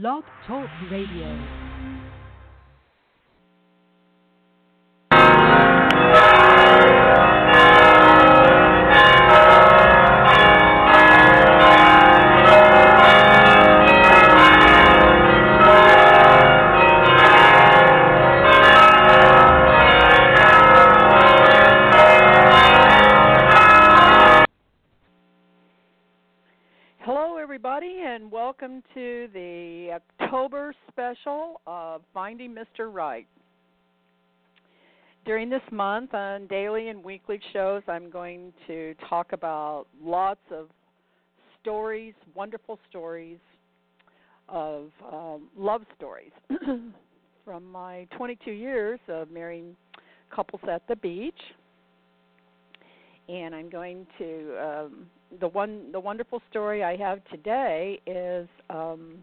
Blog Talk Radio. Hello, everybody, and welcome to the October special of Finding Mr. Right. During this month on daily and weekly shows, I'm going to talk about lots of stories, wonderful stories of um, love stories from my 22 years of marrying couples at the beach. And I'm going to um, the one the wonderful story I have today is um,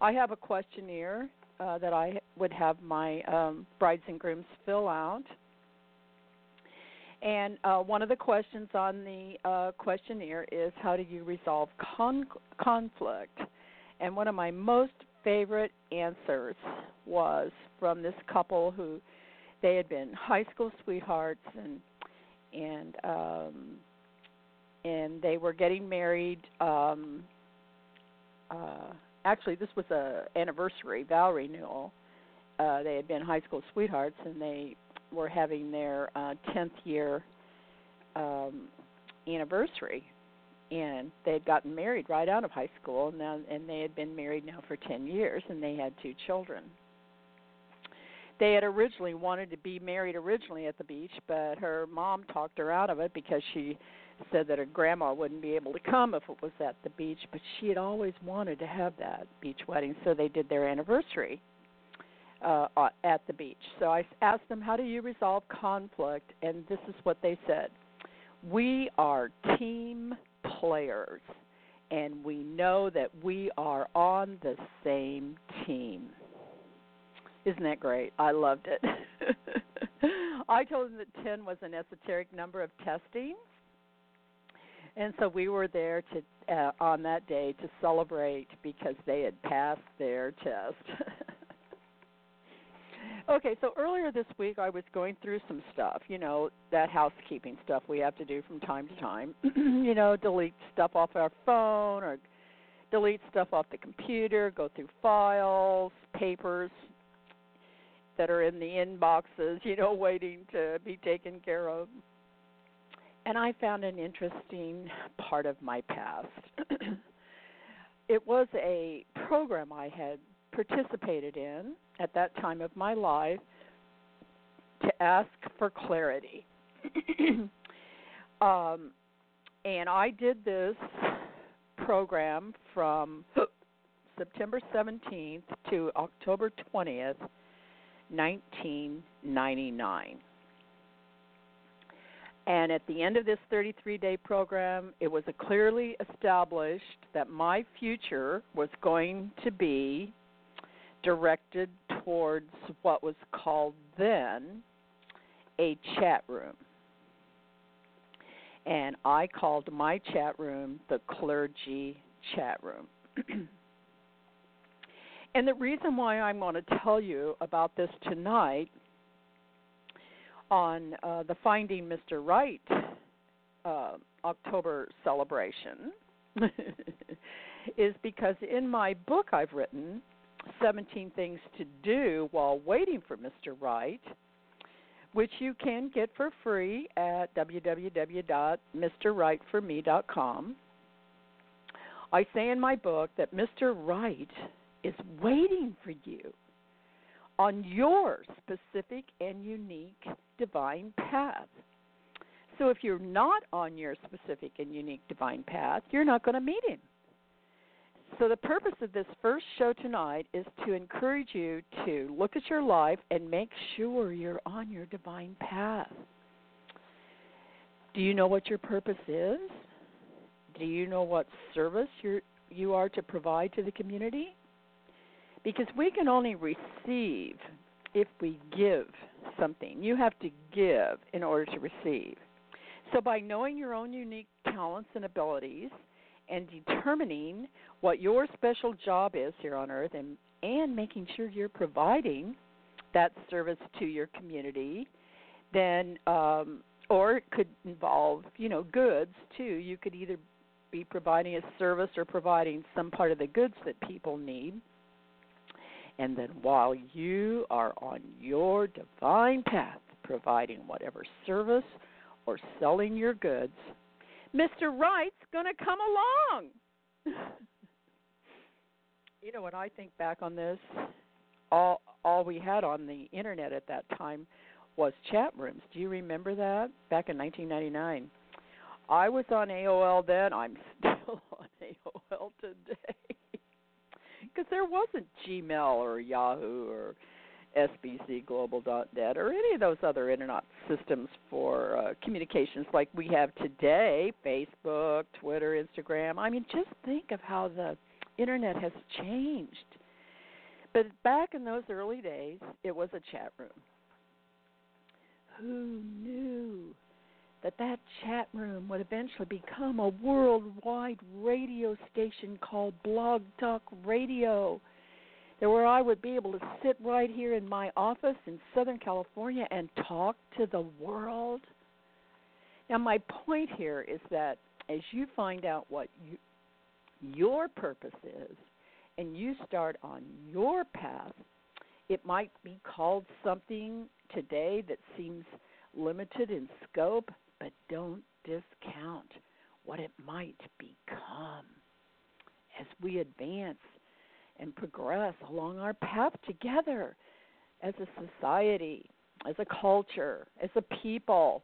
I have a questionnaire uh, that I would have my um, brides and grooms fill out. And uh, one of the questions on the uh, questionnaire is how do you resolve con- conflict? And one of my most favorite answers was from this couple who they had been high school sweethearts and and um and they were getting married um uh actually this was a anniversary vow renewal. Uh they had been high school sweethearts and they were having their uh 10th year um anniversary. And they had gotten married right out of high school and now and they had been married now for 10 years and they had two children. They had originally wanted to be married originally at the beach, but her mom talked her out of it because she said that her grandma wouldn't be able to come if it was at the beach, but she had always wanted to have that beach wedding, so they did their anniversary uh at the beach. So I asked them, "How do you resolve conflict?" And this is what they said. We are team players and we know that we are on the same team. Isn't that great? I loved it. I told them that 10 was an esoteric number of testing. And so we were there to uh, on that day to celebrate because they had passed their test. okay, so earlier this week I was going through some stuff, you know, that housekeeping stuff we have to do from time to time. you know, delete stuff off our phone or delete stuff off the computer, go through files, papers, that are in the inboxes, you know, waiting to be taken care of. And I found an interesting part of my past. it was a program I had participated in at that time of my life to ask for clarity. um, and I did this program from September 17th to October 20th 1999. And at the end of this 33 day program, it was clearly established that my future was going to be directed towards what was called then a chat room. And I called my chat room the clergy chat room. And the reason why I'm going to tell you about this tonight on uh, the Finding Mr. Right uh, October celebration is because in my book I've written 17 Things to Do While Waiting for Mr. Right, which you can get for free at www.mrrightforme.com. I say in my book that Mr. Right is waiting for you on your specific and unique divine path. So if you're not on your specific and unique divine path, you're not going to meet him. So, the purpose of this first show tonight is to encourage you to look at your life and make sure you're on your divine path. Do you know what your purpose is? Do you know what service you're, you are to provide to the community? Because we can only receive if we give something. You have to give in order to receive. So, by knowing your own unique talents and abilities, and determining what your special job is here on earth and and making sure you're providing that service to your community then um or it could involve you know goods too you could either be providing a service or providing some part of the goods that people need and then while you are on your divine path providing whatever service or selling your goods Mr. Right's going to come along. you know, when I think back on this, all all we had on the internet at that time was chat rooms. Do you remember that? Back in 1999. I was on AOL then. I'm still on AOL today. Because there wasn't Gmail or Yahoo or sbcglobal.net or any of those other internet systems for uh, communications like we have today Facebook, Twitter, Instagram. I mean, just think of how the internet has changed. But back in those early days, it was a chat room. Who knew that that chat room would eventually become a worldwide radio station called Blog Talk Radio? there where I would be able to sit right here in my office in Southern California and talk to the world. Now, my point here is that as you find out what you, your purpose is and you start on your path, it might be called something today that seems limited in scope, but don't discount what it might become as we advance and progress along our path together as a society, as a culture, as a people,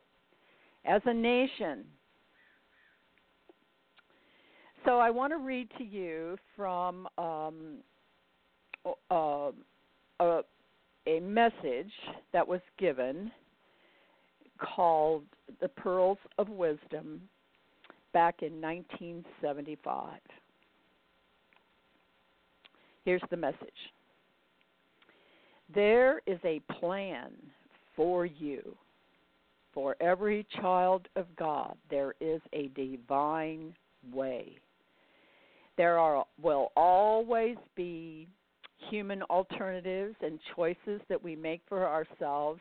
as a nation. So I want to read to you from um, uh, a, a message that was given called The Pearls of Wisdom back in 1975. Here's the message there is a plan for you. For every child of God, there is a divine way. There are will always be human alternatives and choices that we make for ourselves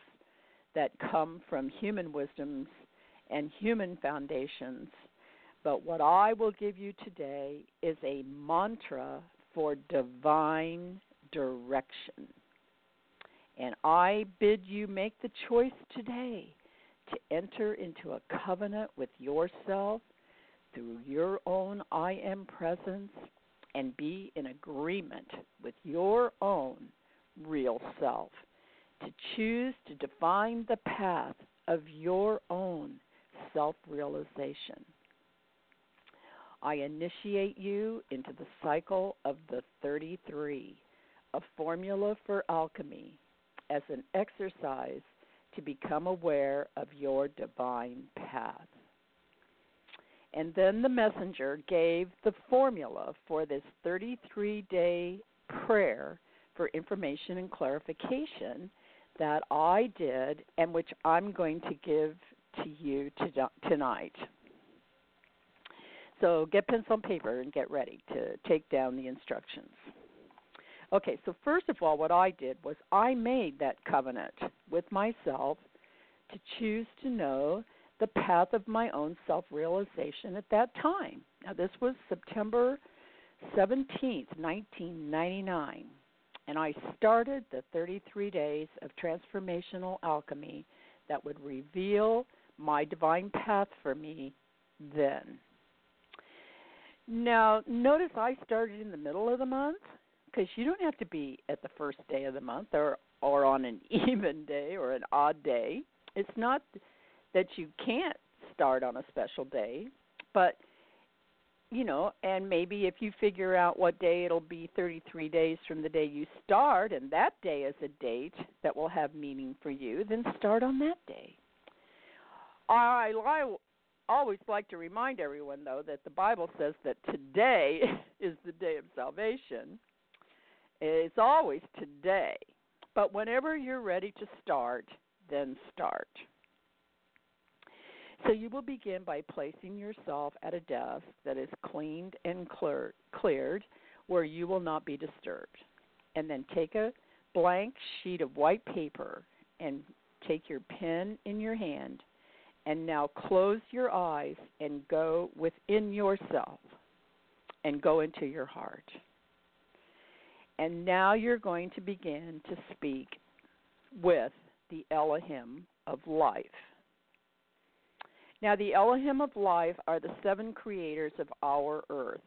that come from human wisdoms and human foundations. But what I will give you today is a mantra for divine direction. And I bid you make the choice today to enter into a covenant with yourself through your own I am presence and be in agreement with your own real self. To choose to define the path of your own self realization. I initiate you into the cycle of the 33, a formula for alchemy, as an exercise to become aware of your divine path. And then the messenger gave the formula for this 33 day prayer for information and clarification that I did and which I'm going to give to you to, tonight. So get pencil and paper and get ready to take down the instructions. Okay, so first of all, what I did was I made that covenant with myself to choose to know the path of my own self realization at that time. Now, this was September 17th, 1999, and I started the 33 days of transformational alchemy that would reveal my divine path for me then. Now, notice I started in the middle of the month because you don't have to be at the first day of the month or or on an even day or an odd day. It's not that you can't start on a special day, but you know, and maybe if you figure out what day it'll be 33 days from the day you start, and that day is a date that will have meaning for you, then start on that day. I, I always like to remind everyone, though, that the Bible says that today is the day of salvation. It's always today. But whenever you're ready to start, then start. So you will begin by placing yourself at a desk that is cleaned and clear, cleared where you will not be disturbed. And then take a blank sheet of white paper and take your pen in your hand and now close your eyes and go within yourself and go into your heart. And now you're going to begin to speak with the Elohim of life. Now, the Elohim of life are the seven creators of our earth.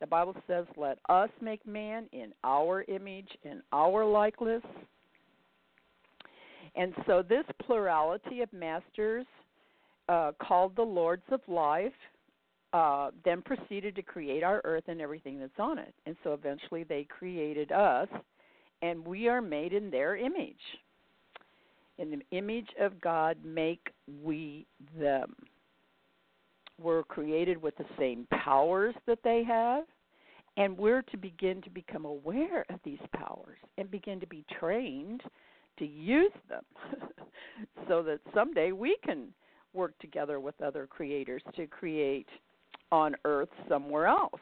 The Bible says, Let us make man in our image and our likeness. And so, this plurality of masters, uh, called the Lords of Life, uh, then proceeded to create our earth and everything that's on it. And so, eventually, they created us, and we are made in their image. In the image of God, make we them we're created with the same powers that they have, and we're to begin to become aware of these powers and begin to be trained to use them so that someday we can work together with other creators to create on earth somewhere else.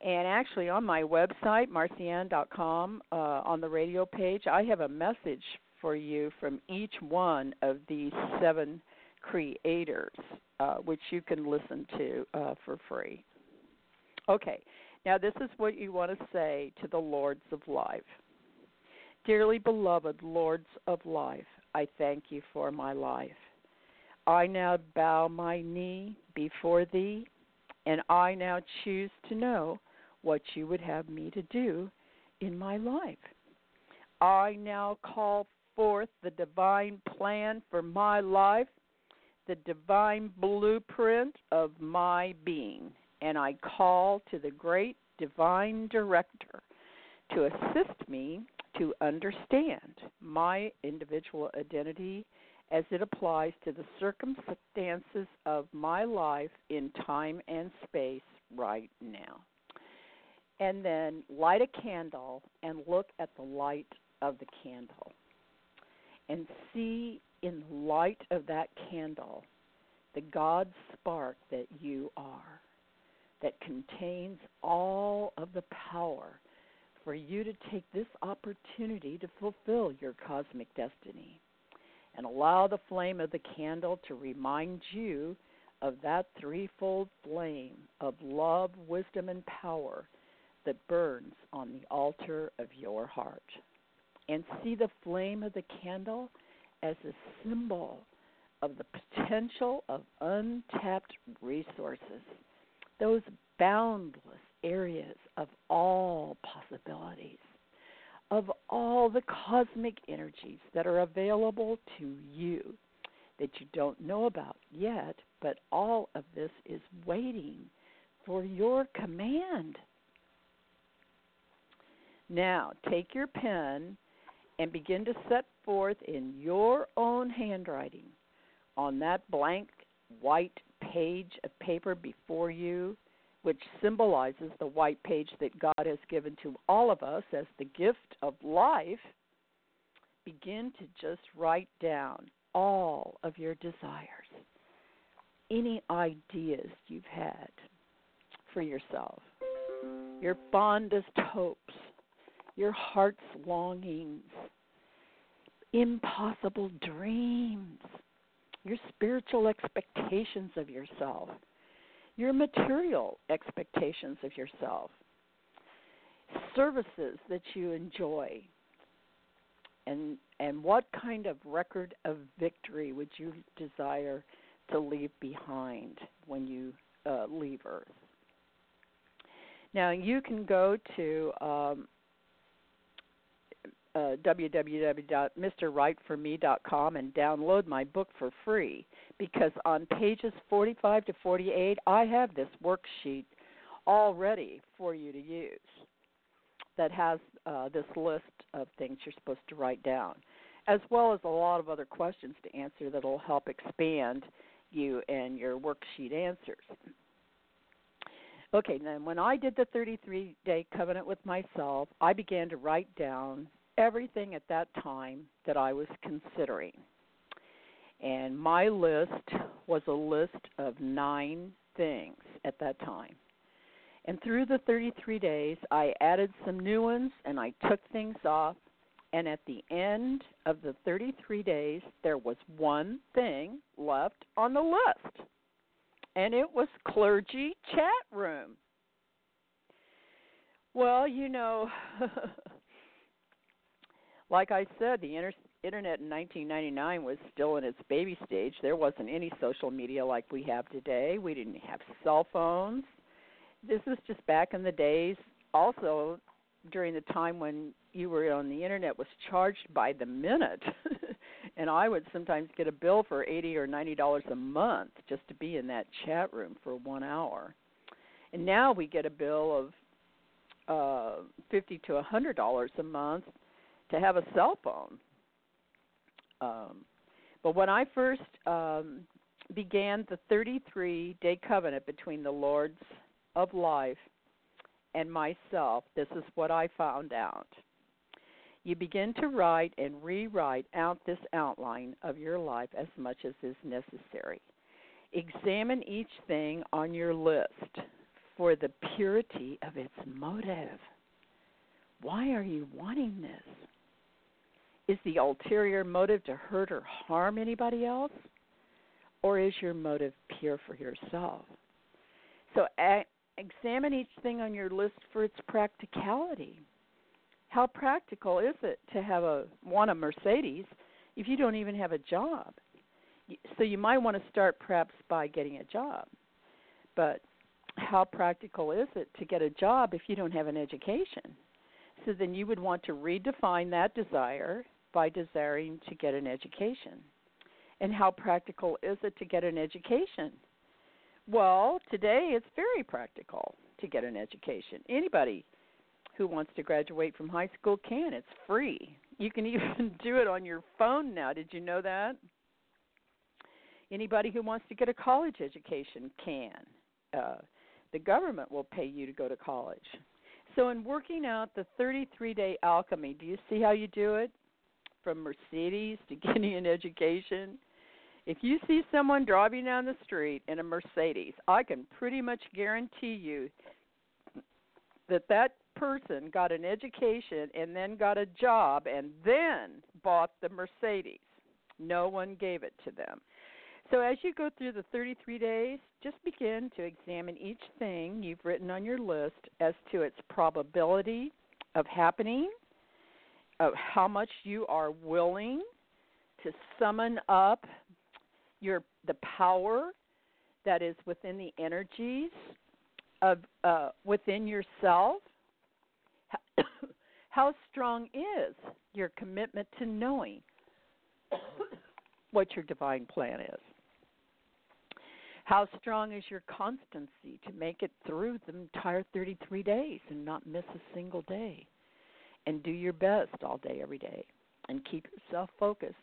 And actually, on my website, marcyann.com, uh, on the radio page, I have a message for you from each one of these seven creators, uh, which you can listen to uh, for free. Okay, now this is what you want to say to the Lords of Life. Dearly beloved Lords of Life, I thank you for my life. I now bow my knee before thee, and I now choose to know what you would have me to do in my life. I now call forth the divine plan for my life the divine blueprint of my being, and I call to the great divine director to assist me to understand my individual identity as it applies to the circumstances of my life in time and space right now. And then light a candle and look at the light of the candle and see in light of that candle the God spark that you are, that contains all of the power for you to take this opportunity to fulfill your cosmic destiny. And allow the flame of the candle to remind you of that threefold flame of love, wisdom, and power that burns on the altar of your heart. And see the flame of the candle as a symbol of the potential of untapped resources, those boundless areas of all possibilities, of all the cosmic energies that are available to you that you don't know about yet, but all of this is waiting for your command. Now, take your pen and begin to set forth in your own handwriting on that blank white page of paper before you, which symbolizes the white page that God has given to all of us as the gift of life, begin to just write down all of your desires, any ideas you've had for yourself, your fondest hopes, your heart's longings, impossible dreams, your spiritual expectations of yourself, your material expectations of yourself, services that you enjoy, and and what kind of record of victory would you desire to leave behind when you uh, leave Earth? Now you can go to um, uh, www.mrrightforme.com and download my book for free because on pages 45 to 48 I have this worksheet all ready for you to use that has uh, this list of things you're supposed to write down, as well as a lot of other questions to answer that will help expand you and your worksheet answers. Okay, then when I did the 33 day covenant with myself, I began to write down everything at that time that I was considering. And my list was a list of nine things at that time. And through the 33 days, I added some new ones and I took things off. And at the end of the 33 days, there was one thing left on the list, and it was clergy chat room. Well, you know, like I said, the inter- internet in 1999 was still in its baby stage. There wasn't any social media like we have today. We didn't have cell phones this was just back in the days also during the time when you were on the internet was charged by the minute and i would sometimes get a bill for eighty or ninety dollars a month just to be in that chat room for one hour and now we get a bill of uh fifty to a hundred dollars a month to have a cell phone um but when i first um began the 33 day covenant between the lord's of life and myself, this is what I found out. You begin to write and rewrite out this outline of your life as much as is necessary. Examine each thing on your list for the purity of its motive. Why are you wanting this? Is the ulterior motive to hurt or harm anybody else? Or is your motive pure for yourself? So examine each thing on your list for its practicality. How practical is it to have a want a Mercedes if you don't even have a job? So you might want to start perhaps by getting a job. But how practical is it to get a job if you don't have an education? So then you would want to redefine that desire by desiring to get an education. And how practical is it to get an education well, today it's very practical to get an education. Anybody who wants to graduate from high school can. It's free. You can even do it on your phone now. Did you know that? Anybody who wants to get a college education can. Uh, the government will pay you to go to college. So, in working out the 33 day alchemy, do you see how you do it? From Mercedes to getting an education if you see someone driving down the street in a Mercedes, I can pretty much guarantee you that that person got an education and then got a job and then bought the Mercedes. No one gave it to them. So as you go through the 33 days, just begin to examine each thing you've written on your list as to its probability of happening, of how much you are willing to summon up your the power that is within the energies of uh, within yourself. How strong is your commitment to knowing what your divine plan is? How strong is your constancy to make it through the entire 33 days and not miss a single day? And do your best all day, every day, and keep yourself focused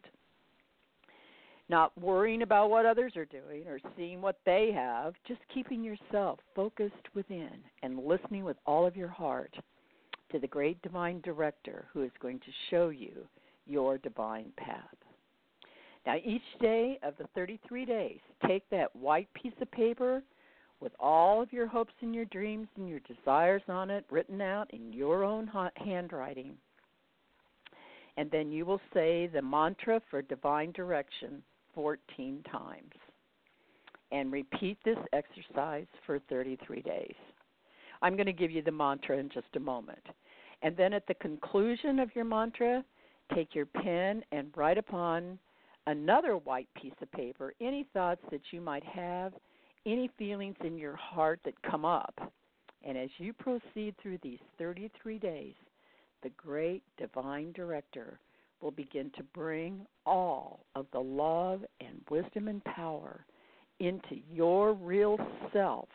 not worrying about what others are doing or seeing what they have, just keeping yourself focused within and listening with all of your heart to the great divine director who is going to show you your divine path. Now, each day of the 33 days, take that white piece of paper with all of your hopes and your dreams and your desires on it written out in your own handwriting. And then you will say the mantra for divine direction 14 times. And repeat this exercise for 33 days. I'm going to give you the mantra in just a moment. And then at the conclusion of your mantra, take your pen and write upon another white piece of paper any thoughts that you might have, any feelings in your heart that come up. And as you proceed through these 33 days, the great divine director, will begin to bring all of the love and wisdom and power into your real self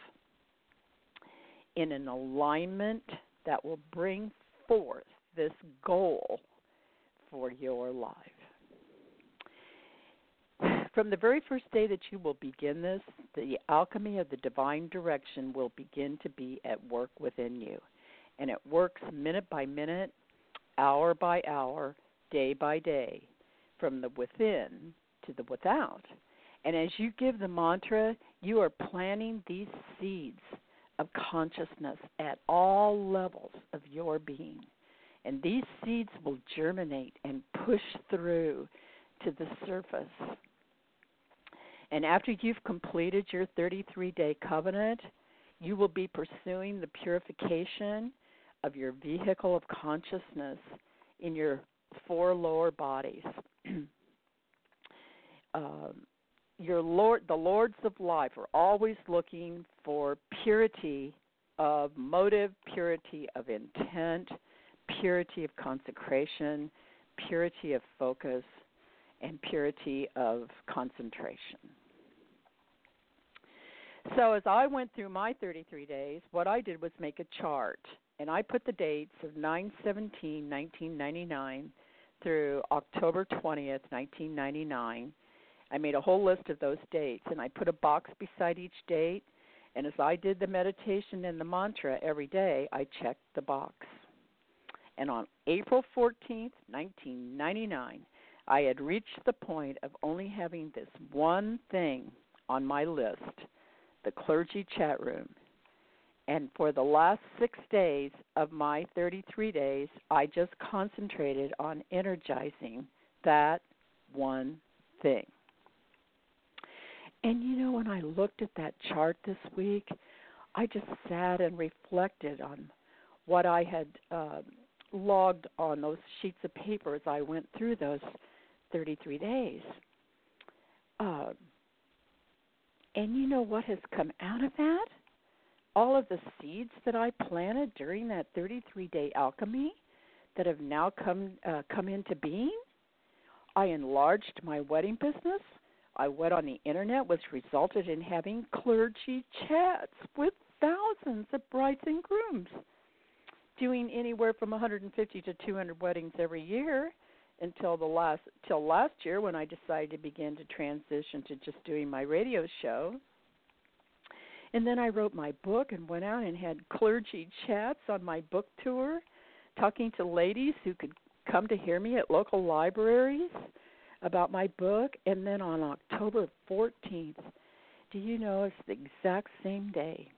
in an alignment that will bring forth this goal for your life. From the very first day that you will begin this, the alchemy of the divine direction will begin to be at work within you. And it works minute by minute, hour by hour, day by day, from the within to the without. And as you give the mantra, you are planting these seeds of consciousness at all levels of your being. And these seeds will germinate and push through to the surface. And after you've completed your 33 day covenant, you will be pursuing the purification of your vehicle of consciousness in your four lower bodies. um, your Lord, the Lords of life are always looking for purity of motive, purity of intent, purity of consecration, purity of focus, and purity of concentration. So, as I went through my 33 days, what I did was make a chart, and I put the dates of 9 17 1999 through October 20th, 1999. I made a whole list of those dates, and I put a box beside each date. And as I did the meditation and the mantra every day, I checked the box. And on April 14th, 1999, I had reached the point of only having this one thing on my list the clergy chat room. And for the last six days of my 33 days, I just concentrated on energizing that one thing. And you know, when I looked at that chart this week, I just sat and reflected on what I had uh, logged on those sheets of paper as I went through those 33 days. Uh, and you know what has come out of that? All of the seeds that I planted during that 33 day alchemy that have now come uh, come into being. I enlarged my wedding business. I went on the internet, which resulted in having clergy chats with thousands of brides and grooms, doing anywhere from 150 to 200 weddings every year until the last till last year when I decided to begin to transition to just doing my radio show. And then I wrote my book and went out and had clergy chats on my book tour, talking to ladies who could come to hear me at local libraries about my book. And then on October 14th, do you know it's the exact same day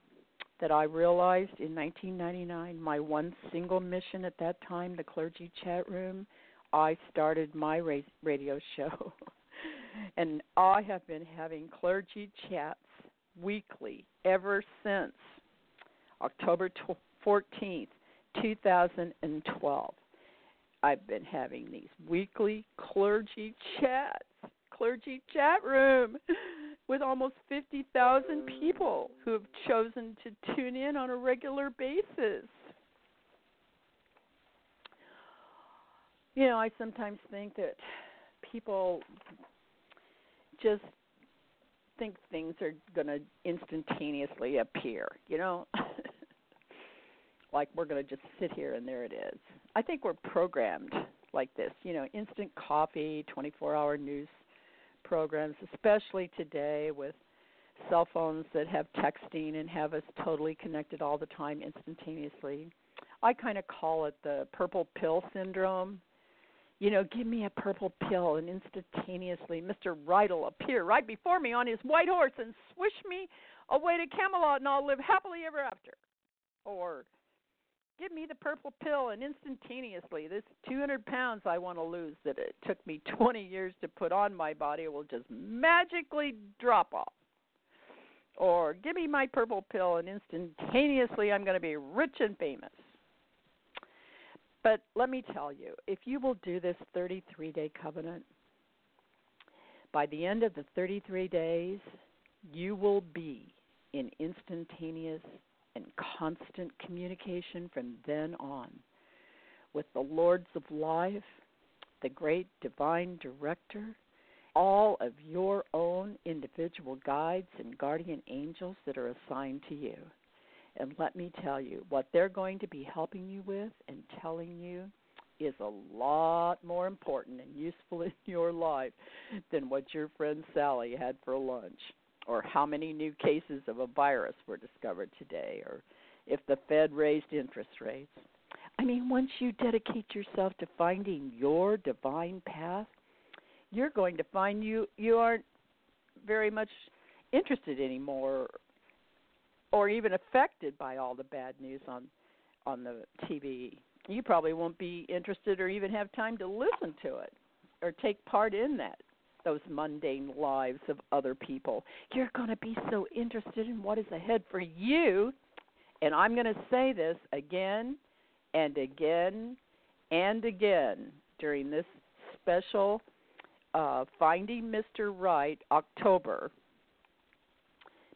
that I realized in 1999 my one single mission at that time, the clergy chat room, I started my radio show. and I have been having clergy chats weekly ever since October 14th, 2012. I've been having these weekly clergy chats, clergy chat room with almost 50,000 people who have chosen to tune in on a regular basis. You know, I sometimes think that people just think things are going to instantaneously appear, you know? like we're going to just sit here and there it is. I think we're programmed like this, you know, instant coffee, 24-hour news programs, especially today with cell phones that have texting and have us totally connected all the time instantaneously. I kind of call it the purple pill syndrome you know, give me a purple pill, and instantaneously Mr. Will appear right before me on his white horse and swish me away to Camelot, and I'll live happily ever after. Or give me the purple pill, and instantaneously this 200 pounds I want to lose that it took me 20 years to put on my body will just magically drop off. Or give me my purple pill, and instantaneously I'm going to be rich and famous. But let me tell you, if you will do this 33 day covenant, by the end of the 33 days, you will be in instantaneous and constant communication from then on with the Lords of Life, the great divine director, all of your own individual guides and guardian angels that are assigned to you. And let me tell you, what they're going to be helping you with and telling you is a lot more important and useful in your life than what your friend Sally had for lunch, or how many new cases of a virus were discovered today, or if the Fed raised interest rates. I mean, once you dedicate yourself to finding your divine path, you're going to find you you aren't very much interested anymore or even affected by all the bad news on on the TV. You probably won't be interested or even have time to listen to it or take part in that those mundane lives of other people. You're going to be so interested in what is ahead for you. And I'm going to say this again and again and again during this special uh, Finding Mr. Right October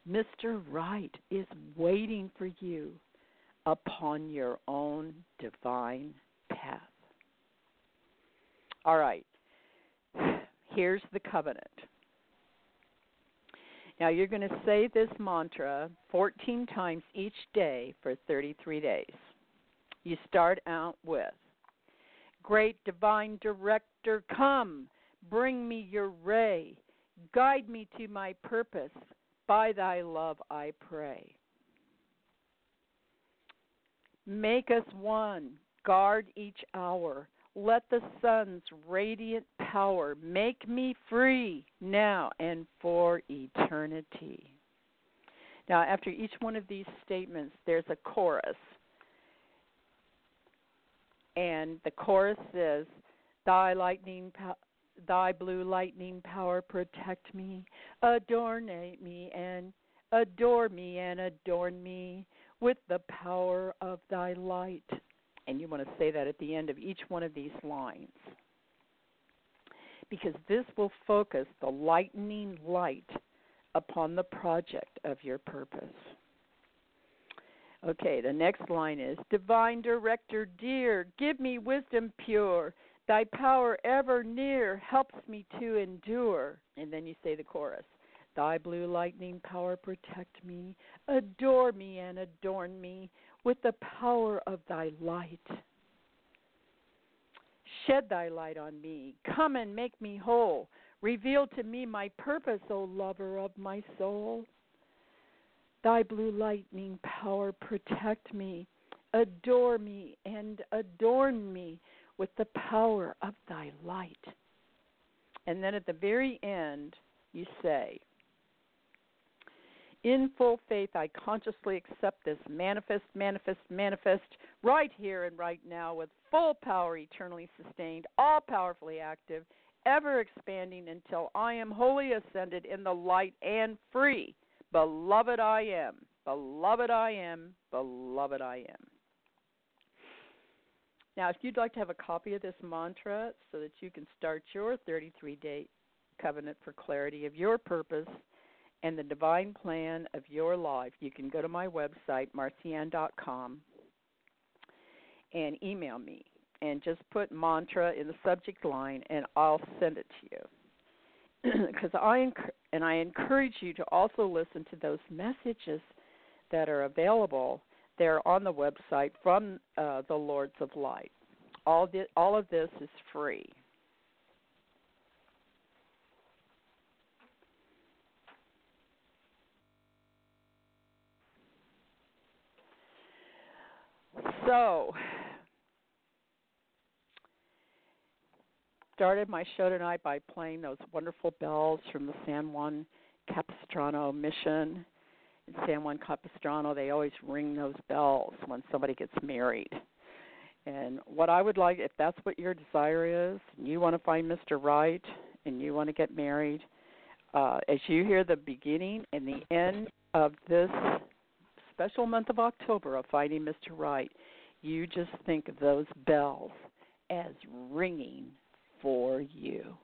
Mr. Right is waiting for you upon your own divine path. All right, here's the covenant. Now you're going to say this mantra 14 times each day for 33 days. You start out with Great Divine Director, come, bring me your ray, guide me to my purpose by thy love I pray. Make us one, guard each hour. Let the sun's radiant power make me free now and for eternity. Now, after each one of these statements, there's a chorus. And the chorus says, Thy lightning thy blue lightning power protect me, adornate me and adore me and adorn me with the power of thy light. And you want to say that at the end of each one of these lines. Because this will focus the lightning light upon the project of your purpose. Okay, the next line is Divine Director, dear, give me wisdom pure Thy power ever near helps me to endure. And then you say the chorus Thy blue lightning power protect me, adore me and adorn me with the power of thy light. Shed thy light on me, come and make me whole. Reveal to me my purpose, O lover of my soul. Thy blue lightning power protect me, adore me and adorn me with the power of thy light. And then at the very end, you say, in full faith, I consciously accept this manifest, manifest, manifest right here and right now with full power, eternally sustained, all powerfully active, ever expanding until I am wholly ascended in the light and free. Beloved I am, beloved I am, beloved I am. Now, if you'd like to have a copy of this mantra so that you can start your 33 day covenant for clarity of your purpose and the divine plan of your life, you can go to my website, marcyann.com, and email me. And just put mantra in the subject line, and I'll send it to you. Because I and I encourage you to also listen to those messages that are available there on the website from uh, the Lords of Light. All, di- all of this is free. So, started my show tonight by playing those wonderful bells from the San Juan Capistrano mission San Juan Capistrano, they always ring those bells when somebody gets married. And what I would like, if that's what your desire is, and you want to find Mr. Right, and you want to get married, uh, as you hear the beginning and the end of this special month of October of Finding Mr. Right, you just think of those bells as ringing for you.